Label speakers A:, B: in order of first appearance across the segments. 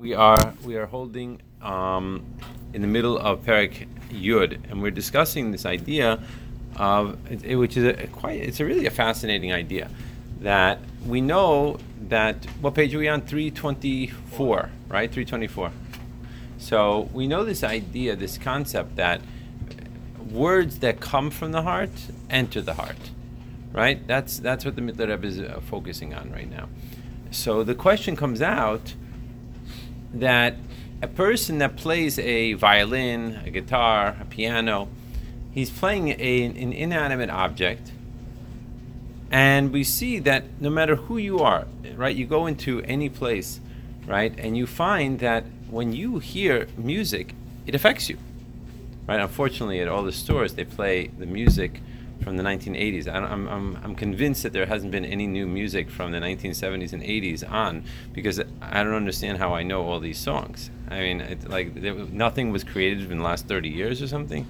A: We are we are holding um, in the middle of Perik Yud, and we're discussing this idea of which is a, quite it's a really a fascinating idea that we know that what page are we on? 324 right? 324 so we know this idea this concept that words that come from the heart enter the heart right? That's that's what the Mittler Rebbe is uh, focusing on right now. So the question comes out that a person that plays a violin, a guitar, a piano, he's playing a, an inanimate object. And we see that no matter who you are, right, you go into any place, right, and you find that when you hear music, it affects you, right? Unfortunately, at all the stores, they play the music from the 1980s. I'm, I'm, I'm convinced that there hasn't been any new music from the 1970s and 80s on because I don't understand how I know all these songs. I mean, it, like there, nothing was created in the last 30 years or something,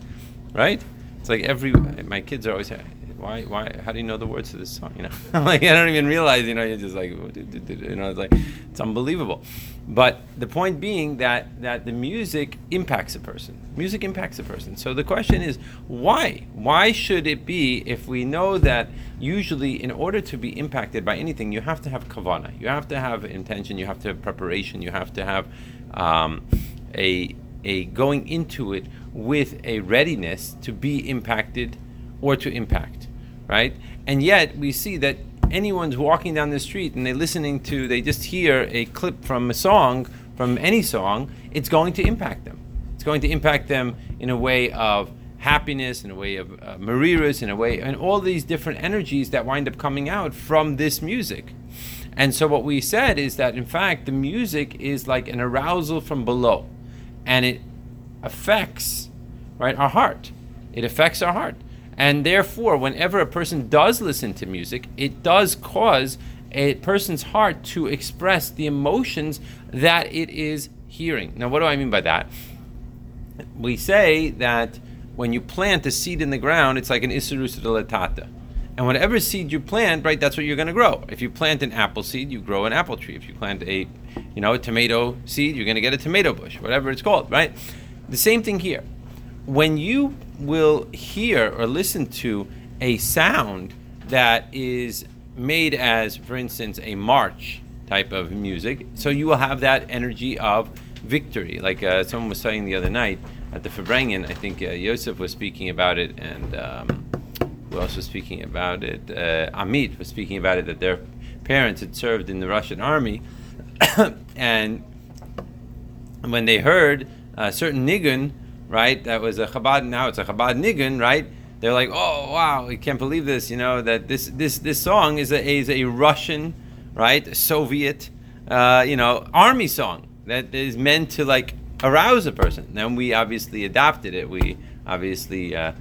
A: right? It's like every my kids are always why why how do you know the words to this song? You know, like I don't even realize. You know, you're just like you know, it's like it's unbelievable. But the point being that that the music impacts a person. Music impacts a person. So the question is why? Why should it be if we know that usually in order to be impacted by anything, you have to have kavana, you have to have intention, you have to have preparation, you have to have um, a a going into it with a readiness to be impacted or to impact right? And yet we see that anyone's walking down the street and they're listening to, they just hear a clip from a song, from any song, it's going to impact them. It's going to impact them in a way of happiness, in a way of uh, mariras, in a way, and all these different energies that wind up coming out from this music. And so what we said is that in fact the music is like an arousal from below, and it affects right our heart. It affects our heart. And therefore, whenever a person does listen to music, it does cause a person's heart to express the emotions that it is hearing. Now, what do I mean by that? We say that when you plant a seed in the ground, it's like an isserus latata. And whatever seed you plant, right, that's what you're going to grow. If you plant an apple seed, you grow an apple tree. If you plant a, you know, a tomato seed, you're going to get a tomato bush, whatever it's called, right? The same thing here when you will hear or listen to a sound that is made as, for instance, a march type of music, so you will have that energy of victory. Like uh, someone was saying the other night at the Farbrengen, I think uh, Yosef was speaking about it, and um, who else was speaking about it? Uh, Amit was speaking about it, that their parents had served in the Russian army, and when they heard a certain nigun, right? That was a Chabad. Now it's a Chabad nigun, right? They're like, oh wow, we can't believe this. You know that this this this song is a is a Russian, right? Soviet, uh, you know, army song that is meant to like arouse a person. Then we obviously adopted it. We obviously. Uh,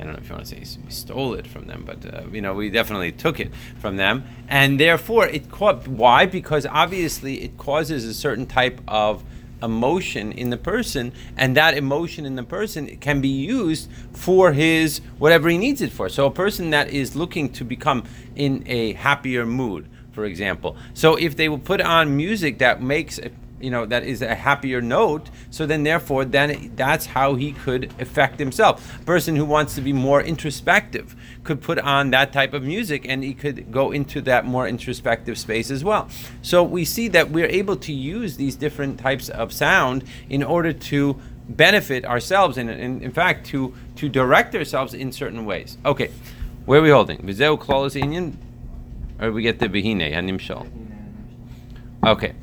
A: I don't know if you want to say we stole it from them, but uh, you know we definitely took it from them, and therefore it caught. Why? Because obviously it causes a certain type of emotion in the person, and that emotion in the person can be used for his whatever he needs it for. So a person that is looking to become in a happier mood, for example. So if they will put on music that makes a you know that is a happier note so then therefore then that's how he could affect himself. A person who wants to be more introspective could put on that type of music and he could go into that more introspective space as well. So we see that we're able to use these different types of sound in order to benefit ourselves and, in fact to to direct ourselves in certain ways. Okay where are we holding? Vizeu Inyan or we get the Behine Hanimshal okay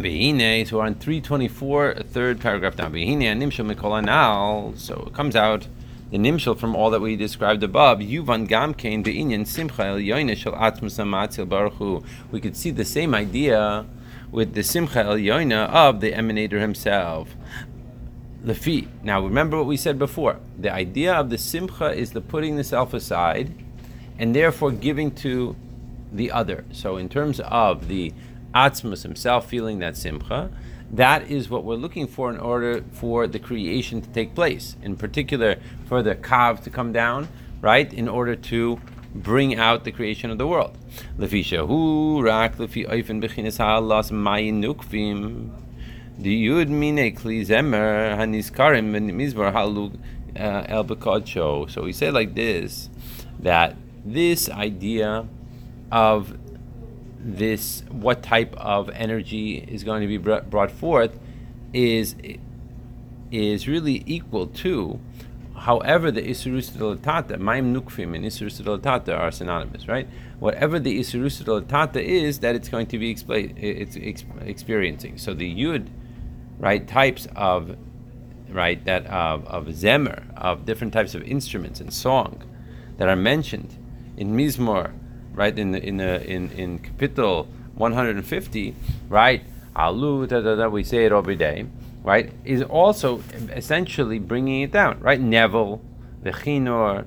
A: Vehine, so we're on 324, third paragraph down. Vehine nimshal mikolanal. So it comes out the nimshal from all that we described above. Yuvan gamkein be'inyan simcha el shel atmus amatzil baruch We could see the same idea with the simcha el yoina of the emanator himself. The feet. Now remember what we said before. The idea of the simcha is the putting the self aside, and therefore giving to the other. So in terms of the Atzmus himself feeling that simcha, that is what we're looking for in order for the creation to take place. In particular, for the kav to come down, right? In order to bring out the creation of the world. The haniskarim uh. So we say like this, that this idea of this, what type of energy is going to be brought forth, is is really equal to However, the Isurus Tata, Maim Nukfim and Isurus Tata are synonymous, right? Whatever the Isurus Tata is, that it's going to be expla- it's ex- experiencing. So the Yud, right, types of, right, that of, of Zemer, of different types of instruments and song that are mentioned in Mizmor, right, in the, in the, in, in Kapitel 150, right, Alu, da, da, da, we say it every day right, is also essentially bringing it down, right? Nevel, the chinor,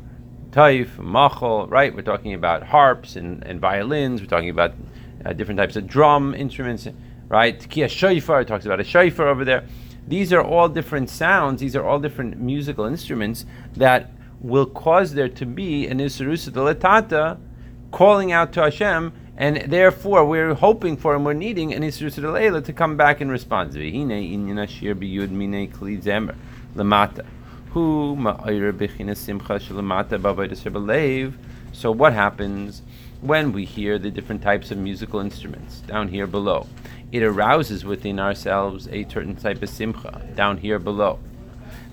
A: taif, machol, right? We're talking about harps and, and violins. We're talking about uh, different types of drum instruments, right? Kia shofar talks about a shofar over there. These are all different sounds. These are all different musical instruments that will cause there to be an isurusa deletata calling out to Hashem and therefore we're hoping for and we're needing an Leila to come back in response. So what happens when we hear the different types of musical instruments down here below? It arouses within ourselves a certain type of simcha down here below,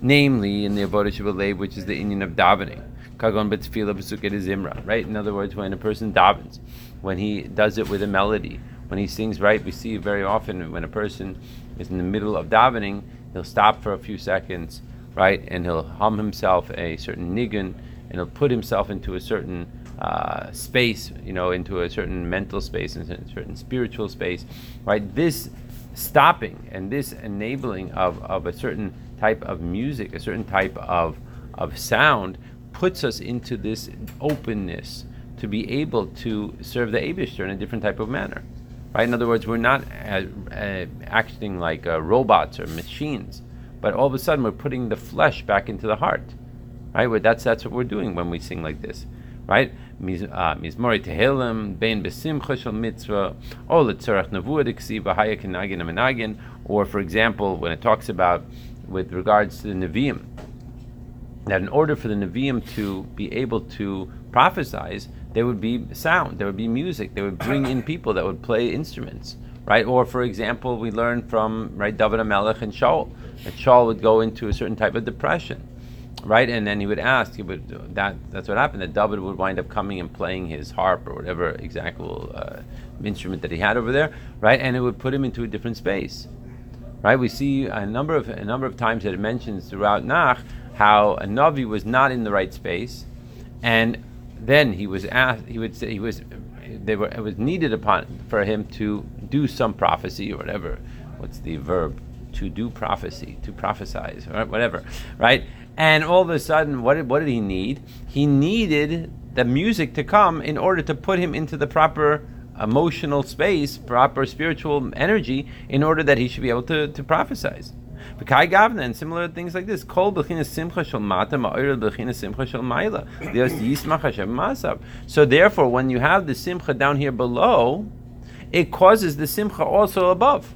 A: namely in the avodah shabalev, which is the inyan of davening. Kagon zimra, right? In other words, when a person davens, when he does it with a melody, when he sings right, we see very often when a person is in the middle of davening, he'll stop for a few seconds, right, and he'll hum himself a certain nigun, and he'll put himself into a certain uh, space, you know, into a certain mental space and a certain spiritual space, right? This stopping and this enabling of, of a certain type of music, a certain type of, of sound, puts us into this openness to be able to serve the Abishter in a different type of manner. Right? In other words, we're not uh, uh, acting like uh, robots or machines, but all of a sudden we're putting the flesh back into the heart. Right? That's that's what we're doing when we sing like this. Right? Mizmori Tehillim, Bein Besimcha Shel Mitzvah, O Letzorach Nevuah Diksiv, Ahaya Kenagin Amenagin, or for example, when it talks about with regards to the Nevi'im, that in order for the Nevi'im to be able to prophesize, there would be sound, there would be music, they would bring in people that would play instruments, right? Or, for example, we learn from right David Amelech and Shaul that Shaul would go into a certain type of depression, right? And then he would ask, he would that that's what happened. That David would wind up coming and playing his harp or whatever exact uh, instrument that he had over there, right? And it would put him into a different space, right? We see a number of a number of times that it mentions throughout Nach how a Navi was not in the right space, and then he was asked. He would say he was. They were. It was needed upon for him to do some prophecy or whatever. What's the verb? To do prophecy, to prophesize, or whatever, right? And all of a sudden, what did, what did he need? He needed the music to come in order to put him into the proper emotional space, proper spiritual energy, in order that he should be able to, to prophesize. V'kai gavna and similar things like this. Kol b'chinas simcha shel mata b'chinas simcha shel ma'ila. There's yismach Hashem masav. So therefore, when you have the simcha down here below, it causes the simcha also above.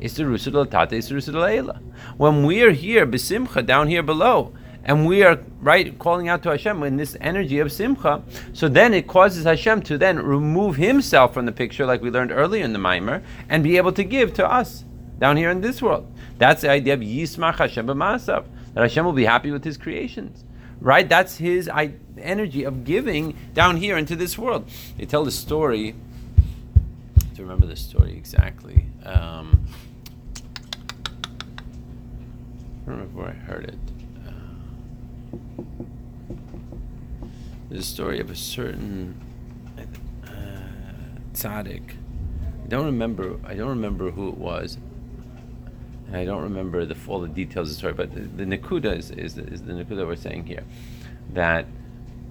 A: It's the rusul tata, it's the rusul When we are here, b'simcha, down here below, and we are right calling out to Hashem in this energy of simcha. So then it causes Hashem to then remove Himself from the picture, like we learned earlier in the mimer, and be able to give to us down here in this world. That's the idea of Yismach Hashem b'masav, that Hashem will be happy with His creations. Right? That's His energy of giving down here into this world. They tell the story, to remember the story exactly. Um, I don't remember where I heard it. Uh, a story of a certain uh, tzaddik. I don't remember. I don't remember who it was. And I don't remember the full the details of the story, but the, the Nakuda is, is, is the Nakuda we're saying here. That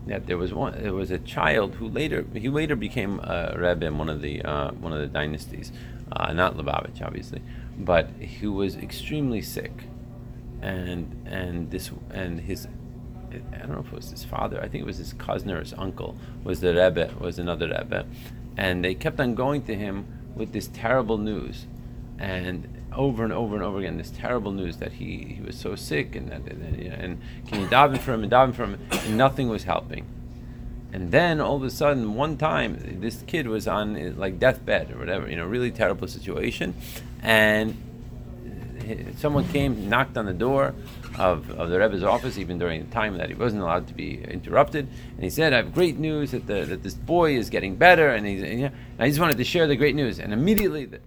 A: that there was one there was a child who later he later became a rebbe in one of the uh, one of the dynasties, uh, not Lubavitch obviously, but he was extremely sick, and and this and his I don't know if it was his father. I think it was his cousin or his uncle. Was the rebbe? Was another rebbe, and they kept on going to him with this terrible news, and over and over and over again this terrible news that he, he was so sick and that and, and can you daven for him and daven for him and nothing was helping. And then all of a sudden, one time, this kid was on like deathbed or whatever, you know, really terrible situation, and someone came, knocked on the door of, of the Rebbe's office, even during the time that he wasn't allowed to be interrupted. And he said, I have great news that, the, that this boy is getting better, and, he's, and, and I just wanted to share the great news. And immediately, the,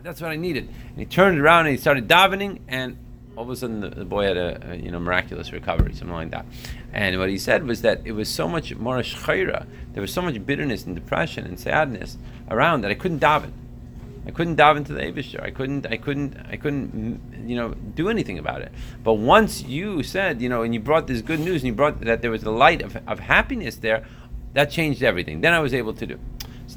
A: Ah, that's what I needed. And he turned around and he started davening, and all of a sudden the, the boy had a, a, you know miraculous recovery, something like that. And what he said was that it was so much more there was so much bitterness and depression and sadness around that I couldn't daven. I couldn't dive into the Avishter. I couldn't. I couldn't. I couldn't. Mm, you know, do anything about it. But once you said, you know, and you brought this good news, and you brought that there was a light of, of happiness there, that changed everything. Then I was able to do.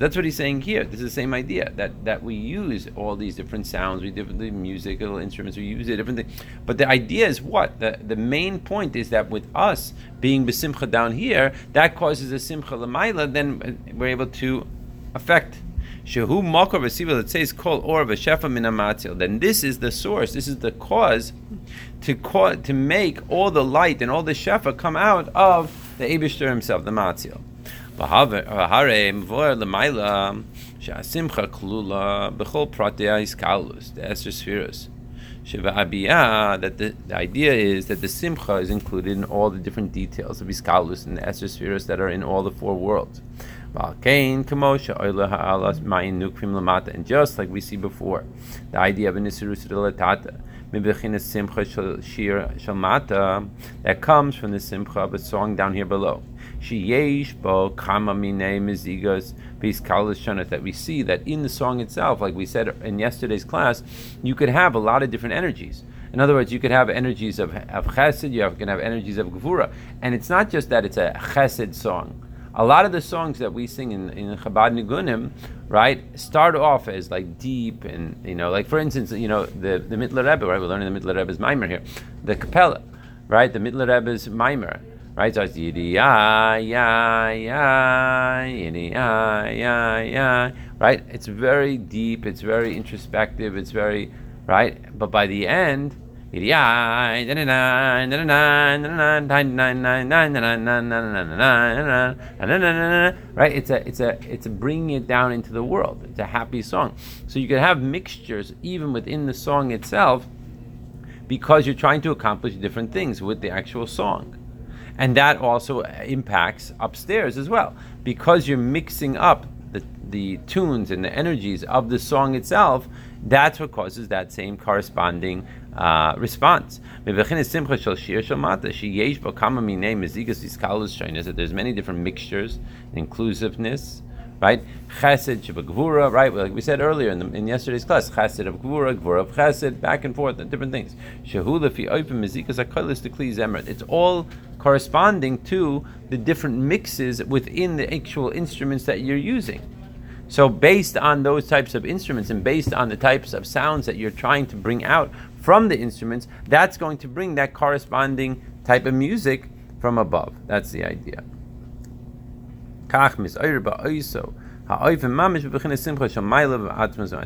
A: That's what he's saying here. This is the same idea that, that we use all these different sounds, we different musical instruments, we use it different things. But the idea is what? The, the main point is that with us being besimcha down here, that causes a simcha lamaila, then we're able to affect Shehu Makor V'Siva that says Kol Or V'Shefa Min Amatzil. Then this is the source. This is the cause to cause, to make all the light and all the Shefa come out of the Eibushter himself, the Matzil. The that the, the idea is that the Simcha is included in all the different details of Iskalus and the Eser Spheres that are in all the four worlds. And just like we see before, the idea of a nisirus simcha that comes from the simcha of a song down here below. That we see that in the song itself, like we said in yesterday's class, you could have a lot of different energies. In other words, you could have energies of, of chesed, you can have energies of gevura. And it's not just that it's a chesed song a lot of the songs that we sing in, in Chabad Nigunim, right, start off as like deep and, you know, like for instance, you know, the, the Mittler Rebbe, right, we're learning the Mittler Rebbe's Mimer here, the Capella, right, the Mittler Rebbe's Mimer, right, so it's yidi ya ya ya yidi ya ya ya, right, it's very deep, it's very introspective, it's very, right, but by the end, Right? It's a it's a it's a bringing it down into the world. It's a happy song. So you can have mixtures even within the song itself because you're trying to accomplish different things with the actual song. And that also impacts upstairs as well. Because you're mixing up the, the tunes and the energies of the song itself, that's what causes that same corresponding uh, response. That there's many different mixtures, inclusiveness, right? Chesed gvura, right? Like we said earlier in, the, in yesterday's class, chesed of gvura, gvura of chesed, back and forth, and different things. Shehula fi oipim mizikas akolis dekli zemrit. It's all corresponding to the different mixes within the actual instruments that you're using. So, based on those types of instruments and based on the types of sounds that you're trying to bring out from the instruments, that's going to bring that corresponding type of music from above. That's the idea.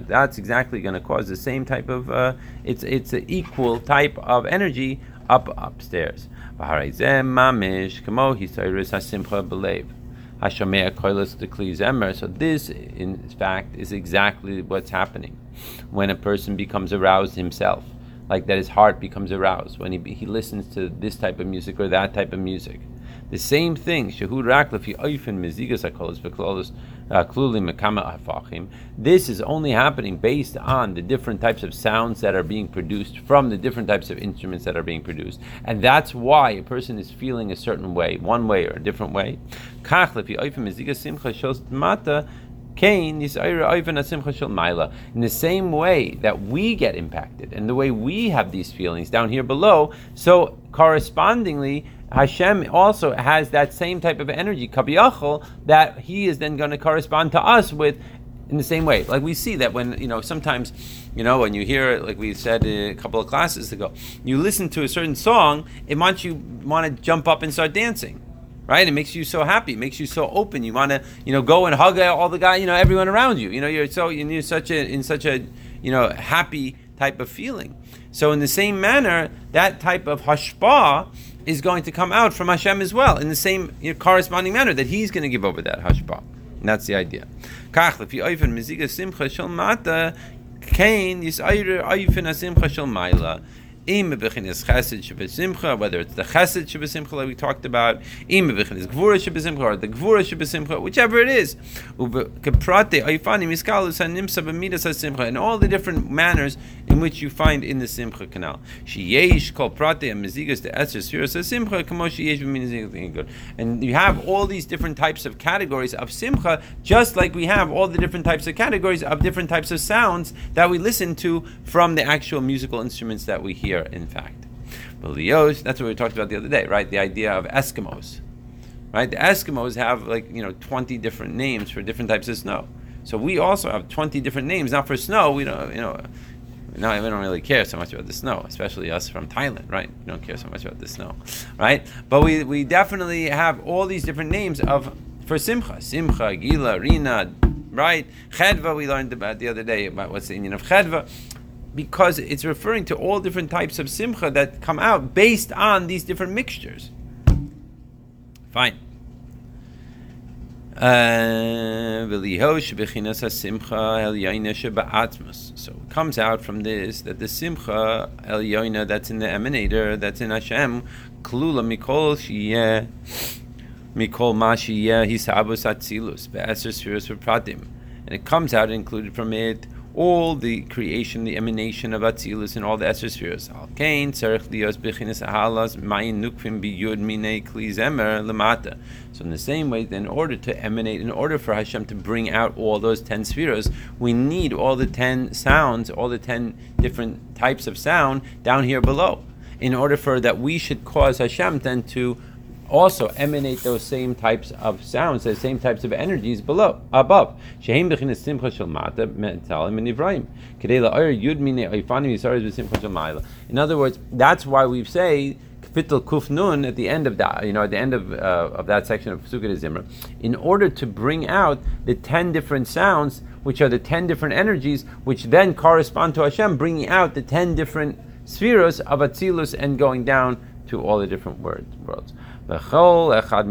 A: That's exactly going to cause the same type of. Uh, it's it's an equal type of energy up upstairs. So this, in fact, is exactly what's happening when a person becomes aroused himself, like that his heart becomes aroused when he, he listens to this type of music or that type of music. The same thing. This is only happening based on the different types of sounds that are being produced from the different types of instruments that are being produced. And that's why a person is feeling a certain way, one way or a different way. In the same way that we get impacted and the way we have these feelings down here below, so correspondingly, Hashem also has that same type of energy, kabiyachol, that He is then going to correspond to us with in the same way. Like we see that when you know sometimes You know, when you hear, it, like we said a couple of classes ago, you listen to a certain song, it wants you want to jump up and start dancing right? It makes you so happy. It makes you so open. You want to, you know, go and hug all the guy, you know, everyone around you. You know, you're so you're such a in such a, you know, happy type of feeling. So in the same manner, that type of hashpa is going to come out from Hashem as well, in the same you know, corresponding manner that He's going to give over that hashpa. And that's the idea. Kain whether it's the chesed shebesimcha like we talked about, im bechinis gvura shebesimcha, or the gvura shebesimcha, whichever it is. Keprate ayfani miskalus hanimsa b'midas hasimcha, in all the different manners in which you find in the simcha canal. Sheyesh kol prate and mezigas the eser sfiras hasimcha, kamo sheyesh b'midas And you have all these different types of categories of simcha, just like we have all the different types of categories of different types of sounds that we listen to from the actual musical instruments that we hear in fact. But Leos, that's what we talked about the other day, right? The idea of Eskimos. Right? The Eskimos have like, you know, 20 different names for different types of snow. So we also have 20 different names. Now for snow, we don't, you know, no, we don't really care so much about the snow, especially us from Thailand, right? We don't care so much about the snow, right? But we, we definitely have all these different names of for Simcha, Simcha, Gila, Rina, right? Chedva, we learned about the other day about what's the inyan of Chedva because it's referring to all different types of simcha that come out based on these different mixtures. Fine. Uh, so it comes out from this that the simcha elyoina that's in the emanator, that's in Hashem, klula mikol shiyeh, mikol ma shiyeh hisabus atzilus, be'eser spheres pratim. And it comes out included from it all the creation, the emanation of Atzilus and all the Esser spheres. Alkain, Tzerich Lios Bechinis Ahalas, Mayin Nukvim Biyud Mine Klizemer Lamata. So in the same way, in order to emanate, in order for Hashem to bring out all those ten spheres, we need all the ten sounds, all the ten different types of sound down here below. In order for that we should cause Hashem then to also emanate those same types of sounds, those same types of energies below, above. In other words, that's why we say Kapitel Kuf Nun at the end of that, you know, at the end of, uh, of that section of Sukkot Zimra, in order to bring out the ten different sounds, which are the ten different energies, which then correspond to Hashem, bringing out the ten different spheres of Atzilus and going down to all the different words, worlds. Echad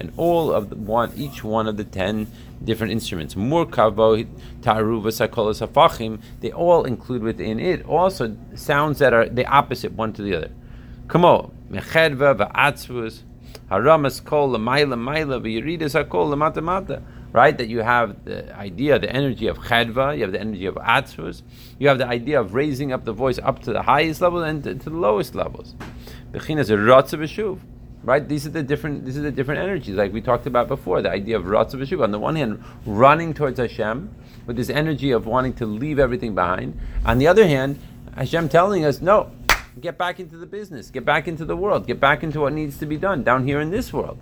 A: and all of the one, each one of the ten different instruments. Murkavo, taruva, sakolos, hafachim. They all include within it also sounds that are the opposite one to the other. Kamo mechedva va'atzvus haramas kol lamayla mayla v'yiridas hakol lamata mata right? That you have the idea, the energy of chedva, you have the energy of atzvus, you have the idea of raising up the voice up to the highest level and to, to the lowest levels. Bechinas ratzav v'shuv, right? These are the different. These are the different energies, like we talked about before. The idea of ratzav. On the one hand, running towards Hashem with this energy of wanting to leave everything behind. On the other hand, Hashem telling us, no, get back into the business, get back into the world, get back into what needs to be done down here in this world,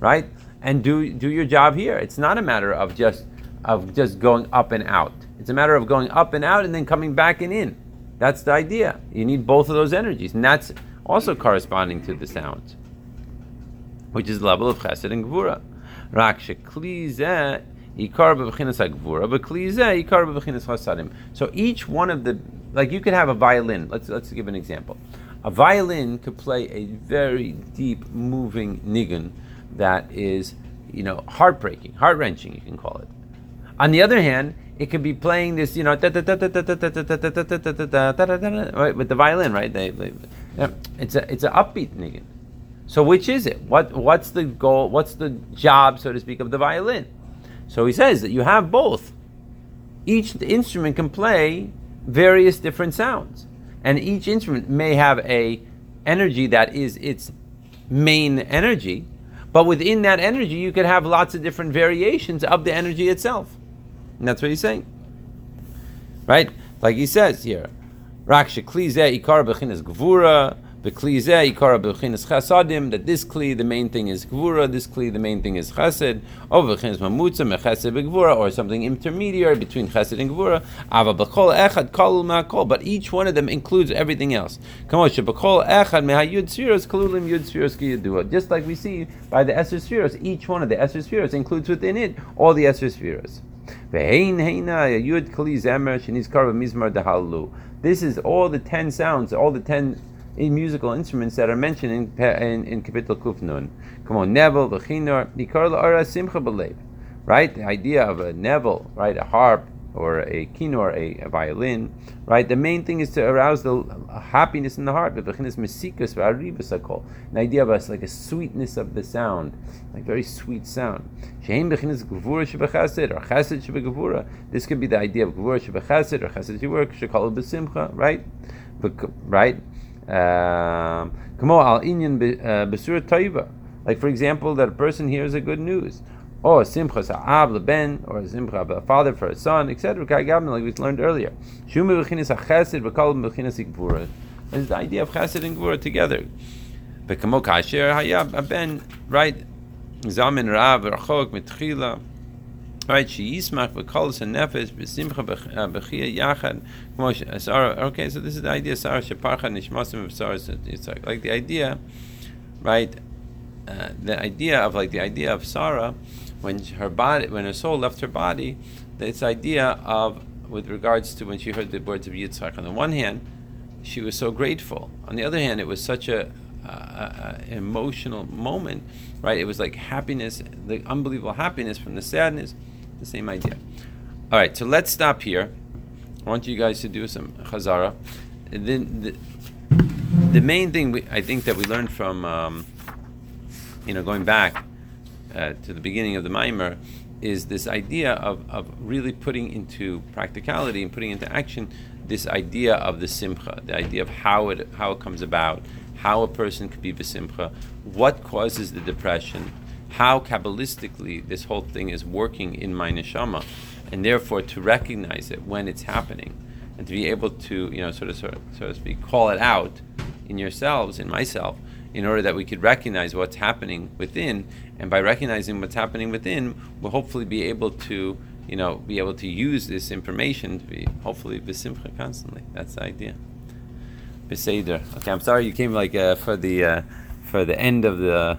A: right? and do do your job here. It's not a matter of just of just going up and out. It's a matter of going up and out and then coming back and in. That's the idea. You need both of those energies, and that's also corresponding to the sounds, which is the level of chesed and gvura. So each one of the like you could have a violin. Let's let's give an example. A violin could play a very deep, moving nigun that is, you know, heartbreaking, heart wrenching, you can call it. On the other hand, it could be playing this, you know, right, with the violin, right? They, they, it's a it's an upbeat nigun. So which is it? What what's the goal? What's the job, so to speak, of the violin? So he says that you have both. Each instrument can play various different sounds, and each instrument may have a energy that is its main energy, but within that energy, you could have lots of different variations of the energy itself. And that's what he's saying. Right? Like he says here. Raksha ikar bechinas gvura, That this kli, the main thing is gvura, this kli, the main thing is chesed, or something intermediary between chesed and gvura, but each one of them includes everything else. Just like we see by the Eser spheres, each one of the Eser spheres includes within it all the Eser spheres. This is all the ten sounds, all the ten musical instruments that are mentioned in in, in Kapitel Kufnun. Come on, Nevel, the Chinor, Nikar Simcha Belev. Right? The idea of a Nevel, right? A harp, or a kinor, a, a, violin, right? The main thing is to arouse the happiness in the heart. The An idea of us like a sweetness of the sound, like very sweet sound. Or This could be the idea of gevura shebechesed or chesed b'simcha, right? Right? Um, Kamo al inyan besura toiva. Like for example, that a person hears a good news or simcha sa'ab leben, or simcha a father for a son, etc. Like we learned earlier. Shumu b'chinas ha'chesed v'kol b'chinas ha'gvura. Is the idea of chesed and gvura together. V'kamo kasher hayab ben right zamin rav rachok mitchila. Right, she yismach v'kolos nefesh b'simcha b'chia yachad. Okay, so this is the idea. Sarah sheparcha nishmasim v'sarah Like the idea, right? Uh, the idea of like the idea of Sarah when her body, when her soul left her body, this idea of, with regards to when she heard the words of Yitzchak. On the one hand, she was so grateful. On the other hand, it was such a emotional moment, right? It was like happiness, the unbelievable happiness from the sadness. The same idea. All right, so let's stop here. I want you guys to do some chazara. And then the, the main thing we, I think that we learned from, um, you know, going back uh, to the beginning of the Maimer is this idea of, of really putting into practicality and putting into action this idea of the simcha, the idea of how it how it comes about, how a person could be the simcha, what causes the depression, how kabbalistically this whole thing is working in my neshama, and therefore to recognize it when it's happening, and to be able to you know sort of sort of, so to speak call it out in yourselves, in myself, in order that we could recognize what's happening within, and by recognizing what's happening within, we'll hopefully be able to, you know, be able to use this information to be hopefully besimcha constantly. That's the idea. Beseder. Okay, I'm sorry you came like uh, for the uh, for the end of the